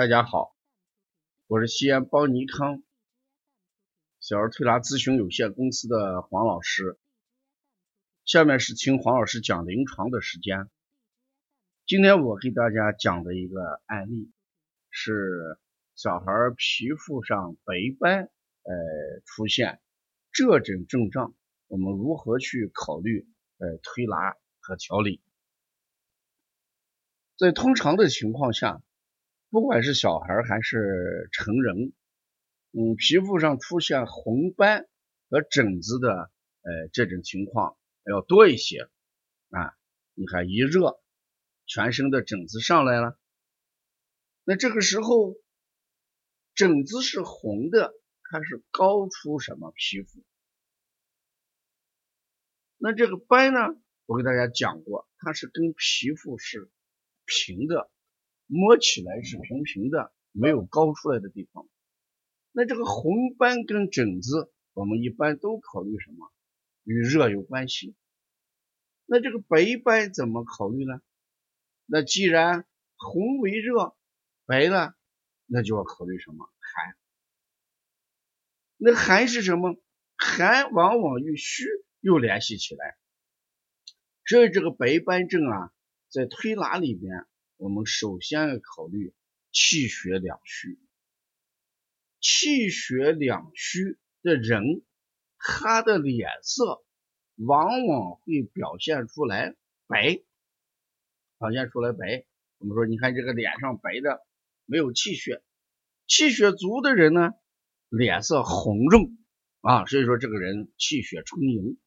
大家好，我是西安邦尼康小儿推拿咨询有限公司的黄老师。下面是听黄老师讲临床的时间。今天我给大家讲的一个案例是小孩皮肤上白斑，呃，出现这种症状，我们如何去考虑呃推拿和调理？在通常的情况下。不管是小孩还是成人，嗯，皮肤上出现红斑和疹子的，呃，这种情况要多一些啊。你看一热，全身的疹子上来了，那这个时候疹子是红的，它是高出什么皮肤？那这个斑呢？我给大家讲过，它是跟皮肤是平的。摸起来是平平的，没有高出来的地方。那这个红斑跟疹子，我们一般都考虑什么？与热有关系。那这个白斑怎么考虑呢？那既然红为热，白呢，那就要考虑什么？寒。那寒是什么？寒往往与虚又联系起来。所以这个白斑症啊，在推拿里边。我们首先要考虑气血两虚，气血两虚的人，他的脸色往往会表现出来白，表现出来白。我们说，你看这个脸上白的没有气血，气血足的人呢，脸色红润啊，所以说这个人气血充盈。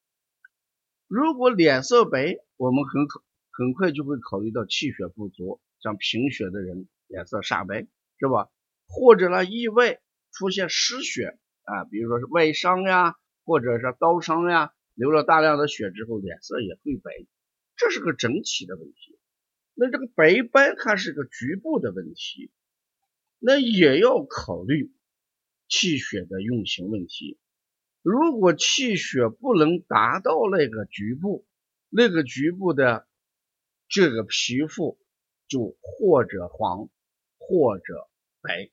如果脸色白，我们很可。很快就会考虑到气血不足，像贫血的人脸色煞白，是吧？或者呢，意外出现失血啊，比如说是外伤呀，或者是刀伤呀，流了大量的血之后，脸色也会白，这是个整体的问题。那这个白斑它是个局部的问题，那也要考虑气血的运行问题。如果气血不能达到那个局部，那个局部的。这个皮肤就或者黄或者白，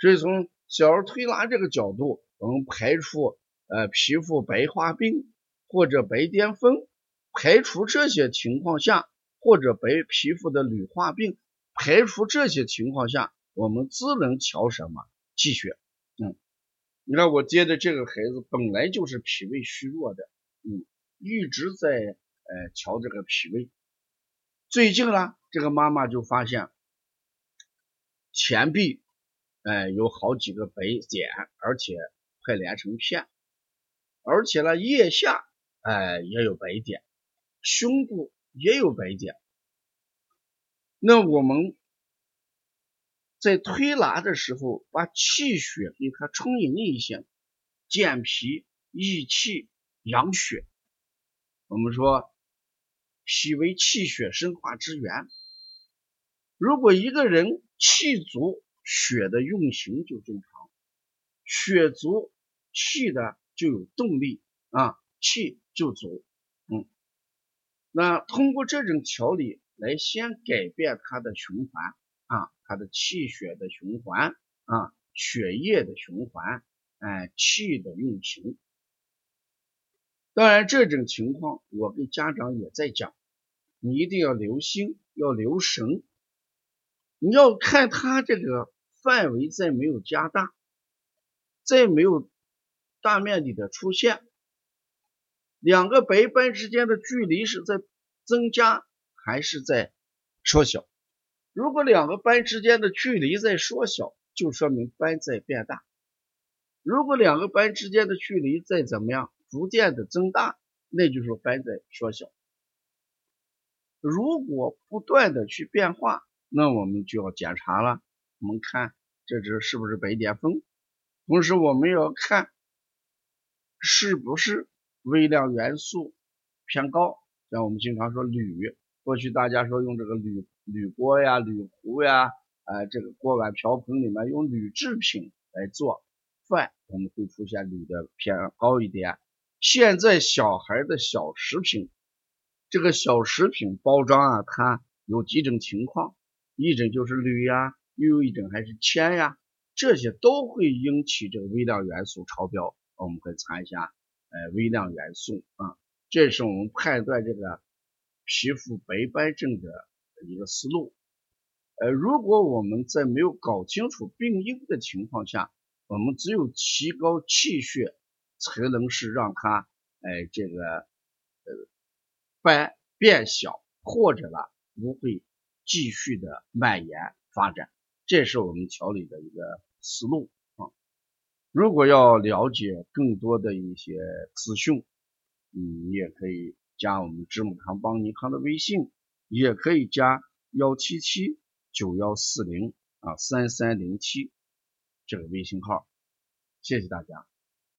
所以从小儿推拿这个角度，我们排除呃皮肤白化病或者白癜风，排除这些情况下，或者白皮肤的铝化病，排除这些情况下，我们只能调什么气血。嗯，你看我接的这个孩子本来就是脾胃虚弱的，嗯，一直在呃调这个脾胃。最近呢，这个妈妈就发现前臂哎有好几个白点，而且快连成片，而且呢腋下哎也有白点，胸部也有白点。那我们在推拿的时候，把气血给它充盈一些，健脾益气养血。我们说。脾为气血生化之源，如果一个人气足，血的运行就正常，血足，气的就有动力啊，气就足，嗯，那通过这种调理来先改变它的循环啊，它的气血的循环啊，血液的循环，哎，气的运行。当然，这种情况我跟家长也在讲，你一定要留心，要留神。你要看他这个范围再没有加大，再没有大面积的出现，两个白斑之间的距离是在增加还是在缩小？如果两个斑之间的距离在缩小，就说明斑在变大；如果两个斑之间的距离在怎么样？逐渐的增大，那就是斑在缩小。如果不断的去变化，那我们就要检查了。我们看这只是不是白癜风，同时我们要看是不是微量元素偏高。像我们经常说铝，过去大家说用这个铝铝锅呀、铝壶呀，啊，这个锅碗瓢盆里面用铝制品来做饭，我们会出现铝的偏高一点。现在小孩的小食品，这个小食品包装啊，它有几种情况，一种就是铝呀，又有一种还是铅呀，这些都会引起这个微量元素超标。我们可以查一下，呃，微量元素啊，这是我们判断这个皮肤白斑症的一个思路。呃，如果我们在没有搞清楚病因的情况下，我们只有提高气血，才能是让它，哎，这个斑变小，或者呢不会继续的蔓延发展，这是我们调理的一个思路啊。如果要了解更多的一些资讯，嗯，你也可以加我们知母堂帮尼康的微信，也可以加幺七七。九幺四零啊三三零七这个微信号，谢谢大家。